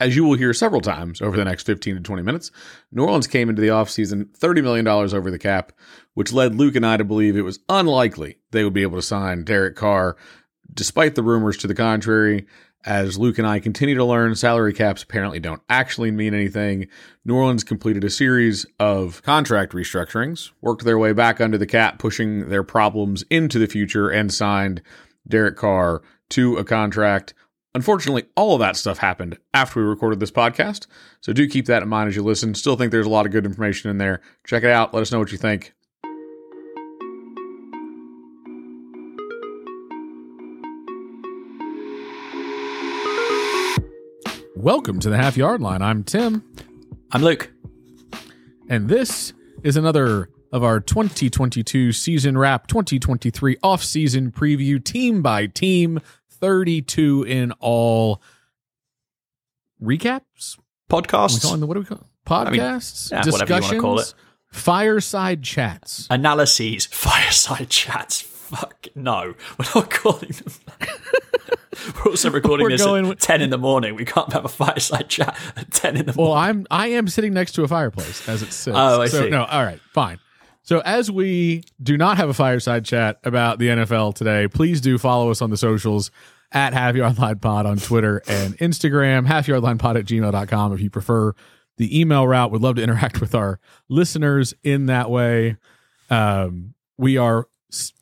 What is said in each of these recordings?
As you will hear several times over the next 15 to 20 minutes, New Orleans came into the offseason $30 million over the cap, which led Luke and I to believe it was unlikely they would be able to sign Derek Carr, despite the rumors to the contrary. As Luke and I continue to learn, salary caps apparently don't actually mean anything. New Orleans completed a series of contract restructurings, worked their way back under the cap, pushing their problems into the future, and signed Derek Carr to a contract. Unfortunately, all of that stuff happened after we recorded this podcast. So do keep that in mind as you listen. Still think there's a lot of good information in there. Check it out. Let us know what you think. Welcome to the half yard line. I'm Tim, I'm Luke. and this is another of our 2022 season wrap 2023 off-season preview team by team 32 in all recaps Podcasts, calling what do we call I mean, podcasts yeah, whatever you call it. fireside chats analyses, fireside chats. Fuck no, we're not calling them. we're also recording We're this at with- ten in the morning. We can't have a fireside chat at ten in the morning. well i'm i am sitting next to a fireplace as it sits Oh, I so see. no all right fine so as we do not have a fireside chat about the nfl today please do follow us on the socials at half yard line pod on twitter and instagram half line pod at gmail.com if you prefer the email route we'd love to interact with our listeners in that way um, we are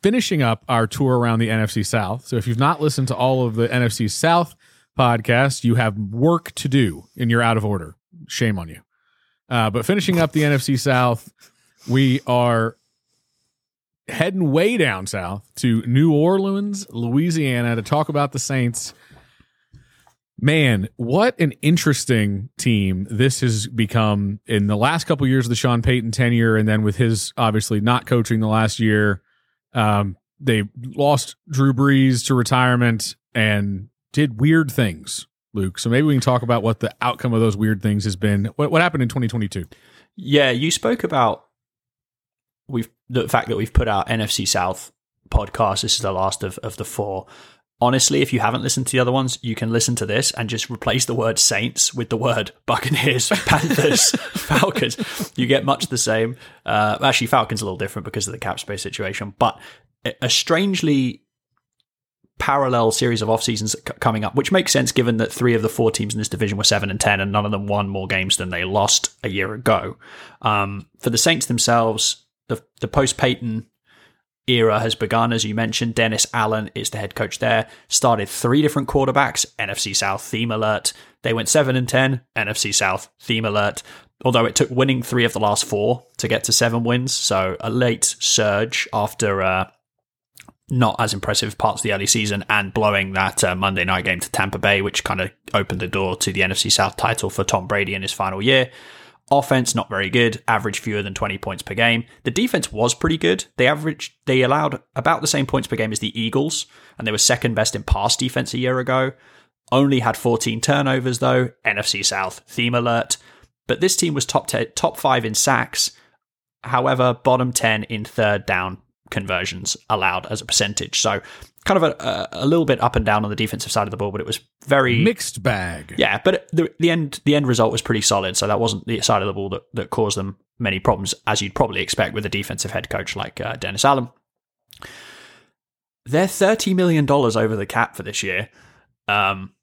finishing up our tour around the NFC South. So if you've not listened to all of the NFC South podcasts, you have work to do and you're out of order. Shame on you. Uh, but finishing up the NFC South, we are heading way down south to New Orleans, Louisiana to talk about the Saints. Man, what an interesting team this has become in the last couple years of the Sean Payton tenure, and then with his obviously not coaching the last year. Um, they lost Drew Brees to retirement and did weird things, Luke. So maybe we can talk about what the outcome of those weird things has been. What, what happened in 2022? Yeah, you spoke about we've the fact that we've put out NFC South podcast. This is the last of, of the four. Honestly, if you haven't listened to the other ones, you can listen to this and just replace the word Saints with the word Buccaneers, Panthers, Falcons. You get much the same. Uh, actually, Falcons a little different because of the cap space situation, but a- strangely parallel series of off seasons c- coming up, which makes sense given that three of the four teams in this division were seven and ten, and none of them won more games than they lost a year ago. Um, for the Saints themselves, the the post Payton era has begun, as you mentioned. Dennis Allen is the head coach there. Started three different quarterbacks. NFC South theme alert. They went seven and ten. NFC South theme alert. Although it took winning three of the last four to get to seven wins, so a late surge after. Uh, not as impressive parts of the early season and blowing that uh, Monday night game to Tampa Bay, which kind of opened the door to the NFC South title for Tom Brady in his final year. Offense not very good, average fewer than 20 points per game. The defense was pretty good. They averaged they allowed about the same points per game as the Eagles, and they were second best in pass defense a year ago. Only had 14 turnovers though. NFC South theme alert. But this team was top 10, top 5 in sacks. However, bottom 10 in third down conversions allowed as a percentage. So kind of a, a, little bit up and down on the defensive side of the ball, but it was very Mixed bag. yeah, but the the end the end result was pretty solid. So that wasn't the side of the ball that, that caused them many problems, as you'd probably expect with a defensive head coach like uh, Dennis Allen. They're thirty million dollars over the cap for this year. Um,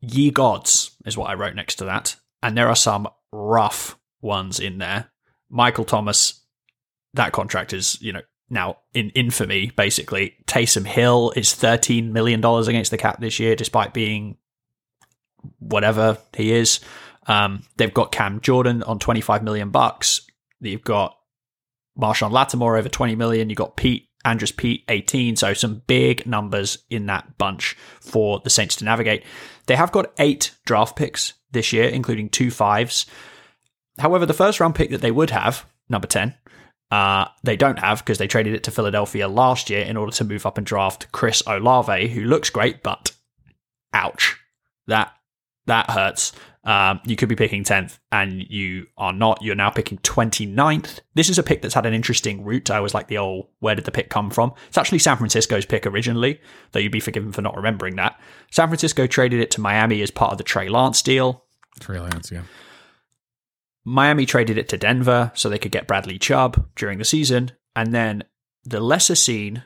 ye gods is what I wrote next to that, and there are some rough ones in there. Michael Thomas, that contract is you know now in infamy basically. Taysom Hill is thirteen million dollars against the cap this year, despite being whatever he is. Um, they've got Cam Jordan on 25 million bucks. You've got Marshon Lattimore over 20 million. You've got Peat, Andrus Peat, 18. So some big numbers in that bunch for the Saints to navigate. They have got eight draft picks this year, including two fives. However, the first round pick that they would have, number 10, uh, they don't have because they traded it to Philadelphia last year in order to move up and draft Chris Olave, who looks great, but ouch. That that hurts. Um, you could be picking 10th and you are not. You're now picking 29th. This is a pick that's had an interesting route. I was like the old, where did the pick come from? It's actually San Francisco's pick originally, though you'd be forgiven for not remembering that. San Francisco traded it to Miami as part of the Trey Lance deal. Trey Lance, yeah. Miami traded it to Denver so they could get Bradley Chubb during the season. And then the lesser seen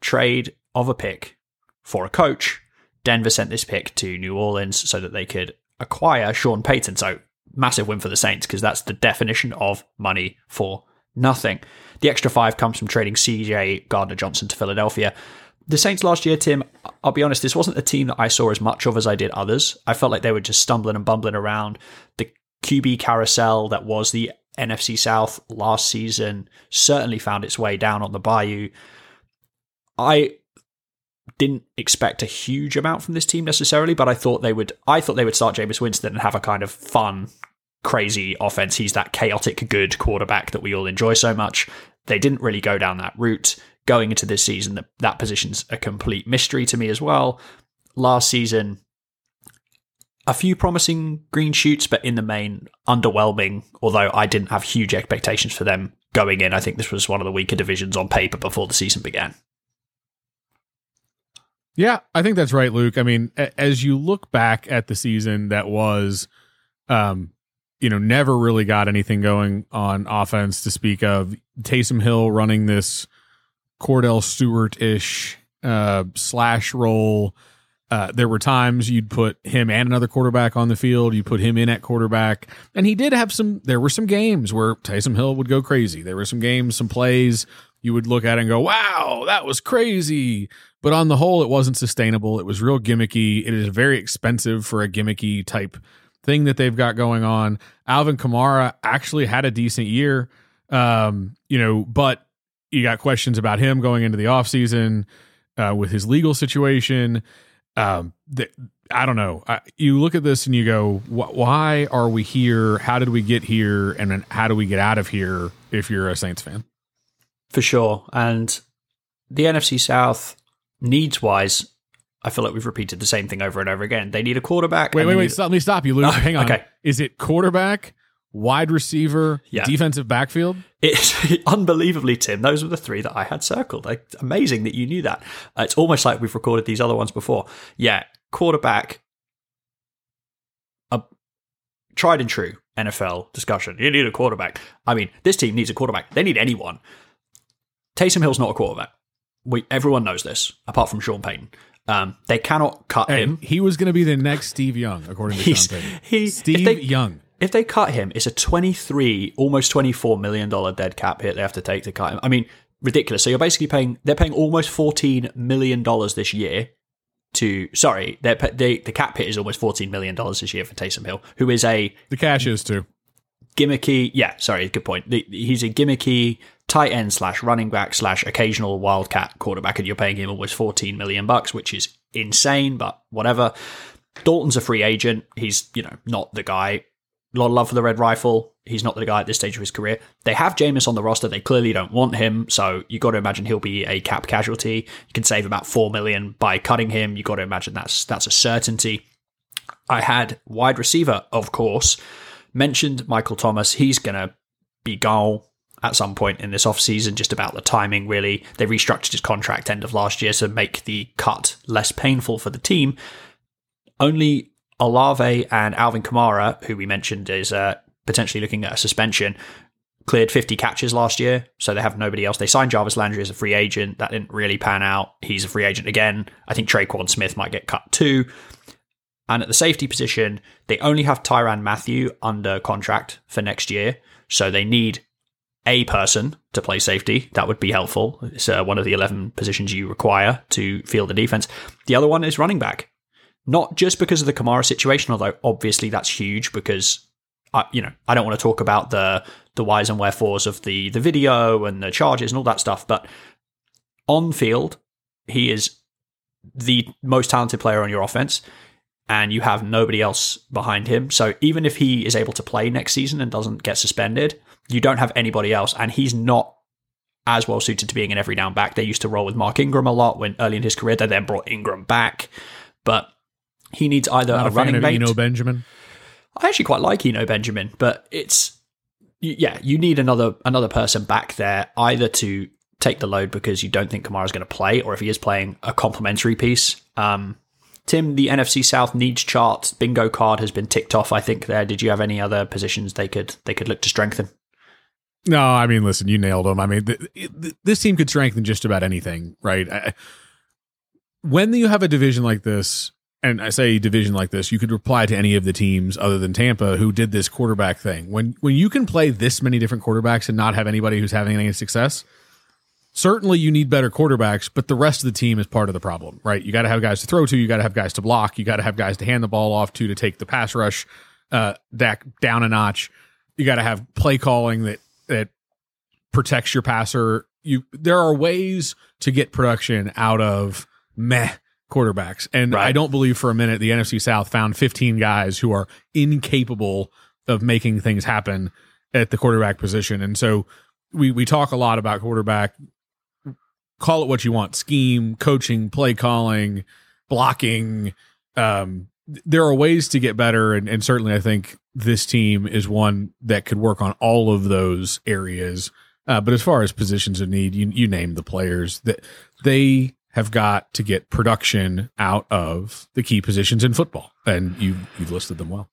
trade of a pick for a coach. Denver sent this pick to New Orleans so that they could acquire Sean Payton. So massive win for the Saints because that's the definition of money for nothing. The extra five comes from trading CJ Gardner Johnson to Philadelphia. The Saints last year, Tim, I'll be honest, this wasn't a team that I saw as much of as I did others. I felt like they were just stumbling and bumbling around. The QB carousel that was the NFC South last season certainly found its way down on the bayou. I didn't expect a huge amount from this team necessarily, but I thought they would. I thought they would start Jameis Winston and have a kind of fun, crazy offense. He's that chaotic, good quarterback that we all enjoy so much. They didn't really go down that route going into this season. That that position's a complete mystery to me as well. Last season, a few promising green shoots, but in the main, underwhelming. Although I didn't have huge expectations for them going in. I think this was one of the weaker divisions on paper before the season began. Yeah, I think that's right, Luke. I mean, as you look back at the season that was, um, you know, never really got anything going on offense to speak of. Taysom Hill running this Kordell Stewart ish uh, slash roll. Uh, there were times you'd put him and another quarterback on the field. You put him in at quarterback, and he did have some. There were some games where Taysom Hill would go crazy. There were some games, some plays you would look at and go, "Wow, that was crazy." But on the whole, it wasn't sustainable. It was real gimmicky. It is very expensive for a gimmicky type thing that they've got going on. Alvin Kamara actually had a decent year, um, you know, but you got questions about him going into the offseason uh, with his legal situation. Um, the, I don't know. I, you look at this and you go, why are we here? How did we get here? And then how do we get out of here if you're a Saints fan? For sure. And the NFC South, needs wise, I feel like we've repeated the same thing over and over again. They need a quarterback. Wait, wait, wait. need- Stop, let me stop you, Luke. Oh, Hang on. okay. Is it quarterback, wide receiver, Yeah. defensive backfield? It's unbelievably, Tim. Those were the three that I had circled. Like, amazing that you knew that. Uh, it's almost like we've recorded these other ones before. Yeah, quarterback, a tried and true NFL discussion. You need a quarterback. I mean, this team needs a quarterback. They need anyone. Taysom Hill's not a quarterback. We everyone knows this, apart from Sean Payton. Um, they cannot cut Hey, him. he was going to be the next Steve Young, according to He's- Sean Payton. he- Steve they- Young. If they cut him, it's a 23, almost 24 million dollar dead cap hit they have to take to cut him. I mean, ridiculous. So you're basically paying, they're paying almost 14 million dollars this year to, sorry, they're, they, the cap hit is almost 14 million dollars this year for Taysom Hill, who is a The cash is too. gimmicky, yeah, sorry, good point. The, he's a gimmicky tight end slash running back slash occasional wildcat quarterback, and you're paying him almost 14 million bucks, which is insane, but whatever. Dalton's a free agent. He's, you know, not the guy. A lot of love for the red rifle. He's not the guy at this stage of his career. They have Jameis on the roster. They clearly don't want him, so you got to imagine he'll be a cap casualty. You can save about four million by cutting him. You got to imagine that's that's a certainty. I had wide receiver, of course, mentioned Michael Thomas. He's to be gone at some point in this offseason, just about the timing, really. They restructured his contract end of last year to make the cut less painful for the team. Only Olave and Alvin Kamara, who we mentioned is uh, potentially looking at a suspension, cleared 50 catches last year, so they have nobody else. They signed Jarvis Landry as a free agent. That didn't really pan out. He's a free agent again. I think Tre'Quan Smith might get cut too. And at the safety position, they only have Tyrann Mathieu under contract for next year. So they need a person to play safety. That would be helpful. It's uh, one of the 11 positions you require to field the defense. The other one is running back. Not just because of the Kamara situation, although obviously that's huge because I, you know, I don't want to talk about the the whys and wherefores of the the video and the charges and all that stuff, but on field, he is the most talented player on your offense and you have nobody else behind him. So even if he is able to play next season and doesn't get suspended, you don't have anybody else, and he's not as well suited to being an every down back. They used to roll with Mark Ingram a lot when early in his career. They then brought Ingram back, but he needs either Not a a running of mate. Eno Benjamin. I actually quite like Eno Benjamin, but it's yeah, you need another another person back there either to take the load because you don't think Kamara's going to play, or if he is playing, a complementary piece. Um, Tim, the NFC South needs chart bingo card has been ticked off. I think there. Did you have any other positions they could they could look to strengthen? No, I mean, listen, you nailed them. I mean, th- th- this team could strengthen just about anything, right? I, when you have a division like this, and I say division like this, you could reply to any of the teams other than Tampa who did this quarterback thing. When when you can play this many different quarterbacks and not have anybody who's having any success, certainly you need better quarterbacks, but the rest of the team is part of the problem, right? You got to have guys to throw to, you got to have guys to block, you got to have guys to hand the ball off to to take the pass rush uh down a notch. You got to have play calling that that protects your passer. You there are ways to get production out of meh quarterbacks. And right. I don't believe for a minute the NFC South found 15 guys who are incapable of making things happen at the quarterback position. And so we we talk a lot about quarterback call it what you want, scheme, coaching, play calling, blocking, um there are ways to get better and, and certainly I think this team is one that could work on all of those areas. Uh, but as far as positions of need, you you name the players that they have got to get production out of the key positions in football, and you you've listed them well.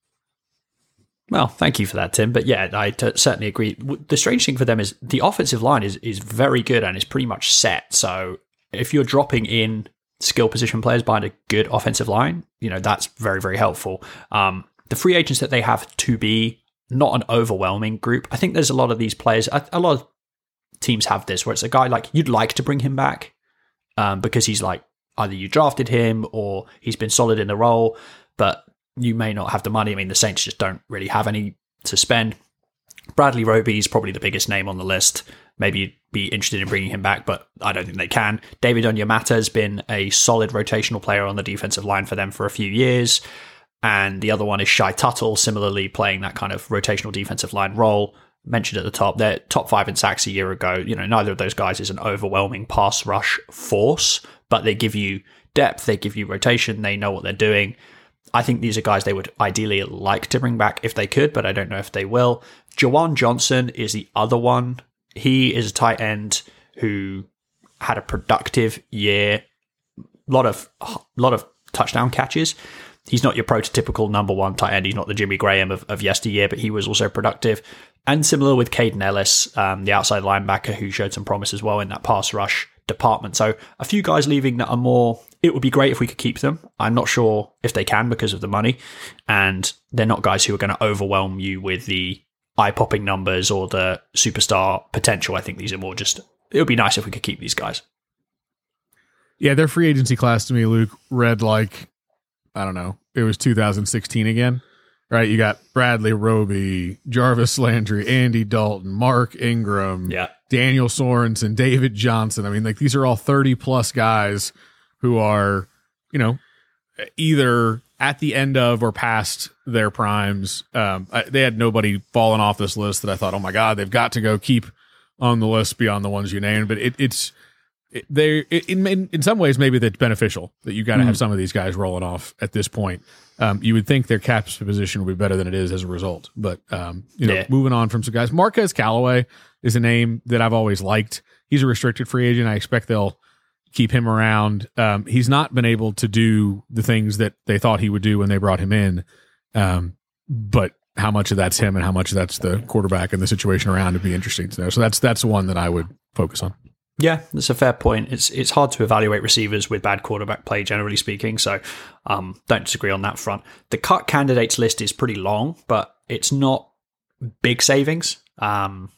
Well, thank you for that, Tim. But yeah, I t- certainly agree. The strange thing for them is the offensive line is is very good and is pretty much set. So if you're dropping in skill position players behind a good offensive line, you know that's very very helpful. Um, the free agents that they have to be not an overwhelming group. I think there's a lot of these players. A, a lot of teams have this where it's a guy like you'd like to bring him back, um, because he's like either you drafted him or he's been solid in the role, but you may not have the money. I mean, the Saints just don't really have any to spend. Bradley Roby is probably the biggest name on the list. Maybe you'd be interested in bringing him back, but I don't think they can. David Onyemata has been a solid rotational player on the defensive line for them for a few years. And the other one is Shy Tuttle, similarly playing that kind of rotational defensive line role mentioned at the top, they're top five in sacks a year ago. You know, neither of those guys is an overwhelming pass rush force, but they give you depth, they give you rotation, they know what they're doing. I think these are guys they would ideally like to bring back if they could, but I don't know if they will. Juwan Johnson is the other one. He is a tight end who had a productive year, a lot of lot of touchdown catches. He's not your prototypical number one tight end. He's not the Jimmy Graham of, of yesteryear, but he was also productive. And similar with Kaden Elliss, um, the outside linebacker who showed some promise as well in that pass rush department. So a few guys leaving that are more. It would be great if we could keep them. I'm not sure if they can because of the money, and they're not guys who are going to overwhelm you with the eye popping numbers or the superstar potential. I think these are more just. It would be nice if we could keep these guys. Yeah, their free agency class to me, Luke, read like I don't know. It was 2016 again right? You got Bradley Roby, Jarvis Landry, Andy Dalton, Mark Ingram, yeah. Daniel Sorensen, David Johnson. I mean, like these are all 30 plus guys who are, you know, either at the end of or past their primes. Um, I, they had nobody falling off this list that I thought, oh my God, they've got to go keep on the list beyond the ones you named. But it, it's, they in, in, in some ways maybe that's beneficial that you got to mm. have some of these guys rolling off at this point um, you would think their cap position would be better than it is as a result. But um, you know, yeah. moving on from some guys, Marquez Callaway is a name that I've always liked. He's a restricted free agent. I expect they'll keep him around. Um, he's not been able to do the things that they thought he would do when they brought him in. Um, but how much of that's him and how much of that's the quarterback and the situation around would be interesting to know. So that's that's the one that I would focus on. Yeah, that's a fair point. It's it's hard to evaluate receivers with bad quarterback play, generally speaking. So, um, don't disagree on that front. The cut candidates list is pretty long, but it's not big savings. Um,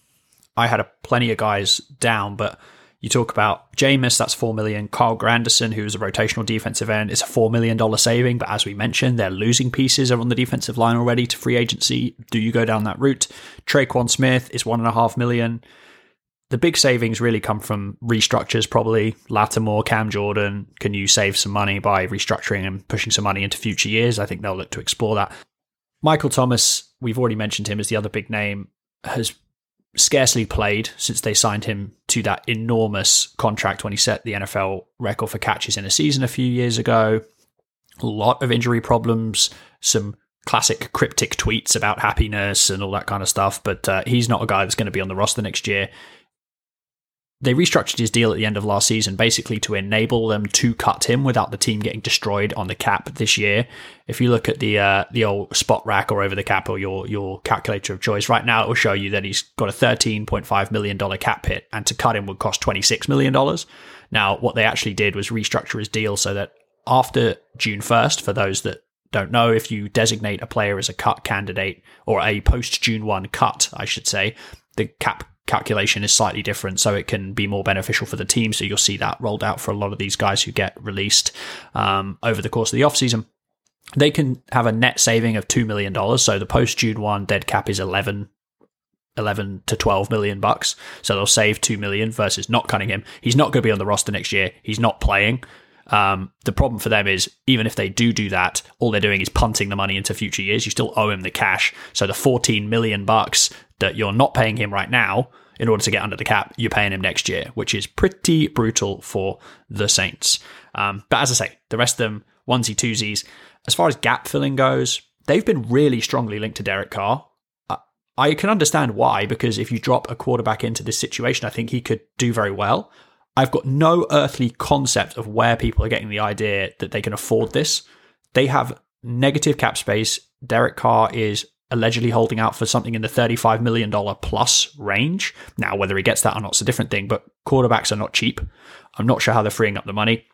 I had a plenty of guys down, but you talk about Jameis, that's four million. Carl Granderson, who's a rotational defensive end, is a four million dollar saving. But as we mentioned, they're losing pieces are on the defensive line already to free agency. Do you go down that route? Tre'Quan Smith is one and a half million the big savings really come from restructures, probably. Lattimore, Cam Jordan, can you save some money by restructuring and pushing some money into future years? I think they'll look to explore that. Michael Thomas, we've already mentioned him as the other big name, has scarcely played since they signed him to that enormous contract when he set the NFL record for catches in a season a few years ago. A lot of injury problems, some classic cryptic tweets about happiness and all that kind of stuff, but uh, he's not a guy that's going to be on the roster next year they restructured his deal at the end of last season basically to enable them to cut him without the team getting destroyed on the cap this year. If you look at the uh, the old Spotrac or over the cap or your your calculator of choice, right now it will show you that he's got a thirteen point five million dollar cap hit, and to cut him would cost twenty six million dollars. Now, what they actually did was restructure his deal so that after June first, for those that don't know, if you designate a player as a cut candidate or a post June one cut, I should say, the cap calculation is slightly different, so it can be more beneficial for the team. So you'll see that rolled out for a lot of these guys who get released um, over the course of the offseason. They can have a net saving of $2 million. So the post June 1 dead cap is 11 11 to 12 million bucks. So they'll save 2 million versus not cutting him. He's not going to be on the roster next year. He's not playing. Um, the problem for them is even if they do do that, all they're doing is punting the money into future years. You still owe him the cash. So the 14 million bucks that you're not paying him right now in order to get under the cap, you're paying him next year, which is pretty brutal for the Saints. Um, but as I say, the rest of them, onesie twosies. As far as gap filling goes, they've been really strongly linked to Derek Carr. I can understand why, because if you drop a quarterback into this situation, I think he could do very well. I've got no earthly concept of where people are getting the idea that they can afford this. They have negative cap space. Derek Carr is allegedly holding out for something in the $35 million plus range. Now, whether he gets that or not is a different thing, but quarterbacks are not cheap. I'm not sure how they're freeing up the money.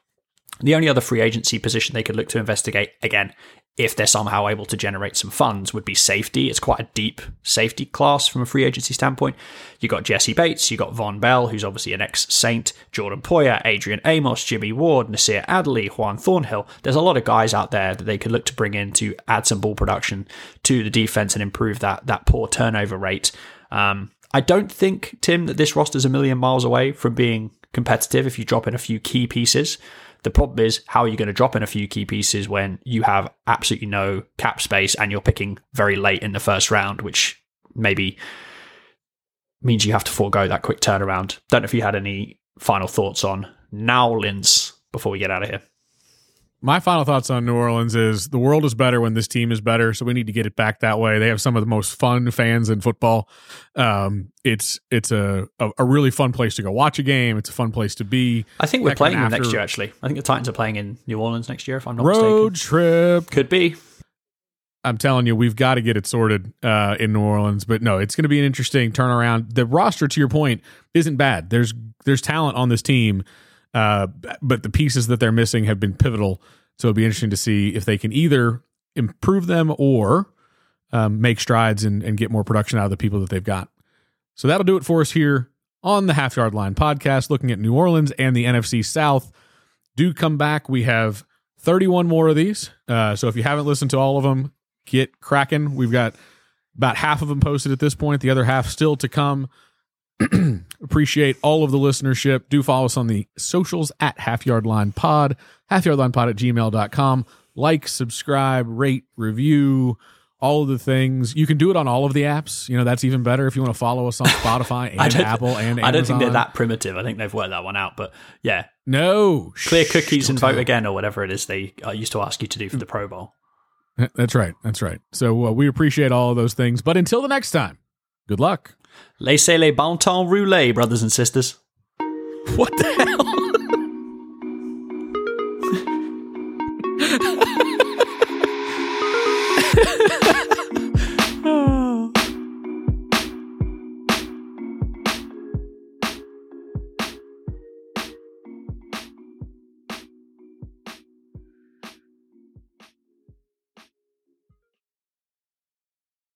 The only other free agency position they could look to investigate, again, if they're somehow able to generate some funds, would be safety. It's quite a deep safety class from a free agency standpoint. You got Jessie Bates, you got Vonn Bell, who's obviously an ex Saint, Jordan Poyer, Adrian Amos, Jimmy Ward, Nasir Adderley, Juan Thornhill. There's a lot of guys out there that they could look to bring in to add some ball production to the defense and improve that that poor turnover rate. Um, I don't think Tim that this roster's a million miles away from being competitive if you drop in a few key pieces. The problem is, how are you going to drop in a few key pieces when you have absolutely no cap space and you're picking very late in the first round, which maybe means you have to forego that quick turnaround. Don't know if you had any final thoughts on Nowlins before we get out of here my final thoughts on New Orleans is the world is better when this team is better, so we need to get it back that way. They have some of the most fun fans in football. Um, it's it's a, a, a really fun place to go watch a game. It's a fun place to be. I think we're playing them next year. Actually, I think the Titans are playing in New Orleans next year. If I'm not road mistaken. trip could be. I'm telling you, we've got to get it sorted uh, in New Orleans. But no, it's going to be an interesting turnaround. The roster, to your point, isn't bad. There's there's talent on this team. Uh, but the pieces that they're missing have been pivotal. So it'll be interesting to see if they can either improve them or um, make strides and, and get more production out of the people that they've got. So that'll do it for us here on the Half Yard Line podcast, looking at New Orleans and the NFC South. Do come back. We have 31 more of these. Uh, so if you haven't listened to all of them, get cracking. We've got about half of them posted at this point, the other half still to come. Appreciate all of the listenership. Do follow us on the socials at Half Yard Line Pod, Half Yard Line Pod at gmail.com. Like, subscribe, rate, review, all of the things. You can do it on all of the apps. You know, that's even better if you want to follow us on Spotify and Apple and Amazon. I don't think they're that primitive. I think they've worked that one out. But yeah. No. Clear cookies and vote again or whatever it is they uh, used to ask you to do for the Pro Bowl. That's right. That's right. So uh, we appreciate all of those things. But until the next time, good luck. Laissez les bon temps rouler, brothers and sisters. What the hell?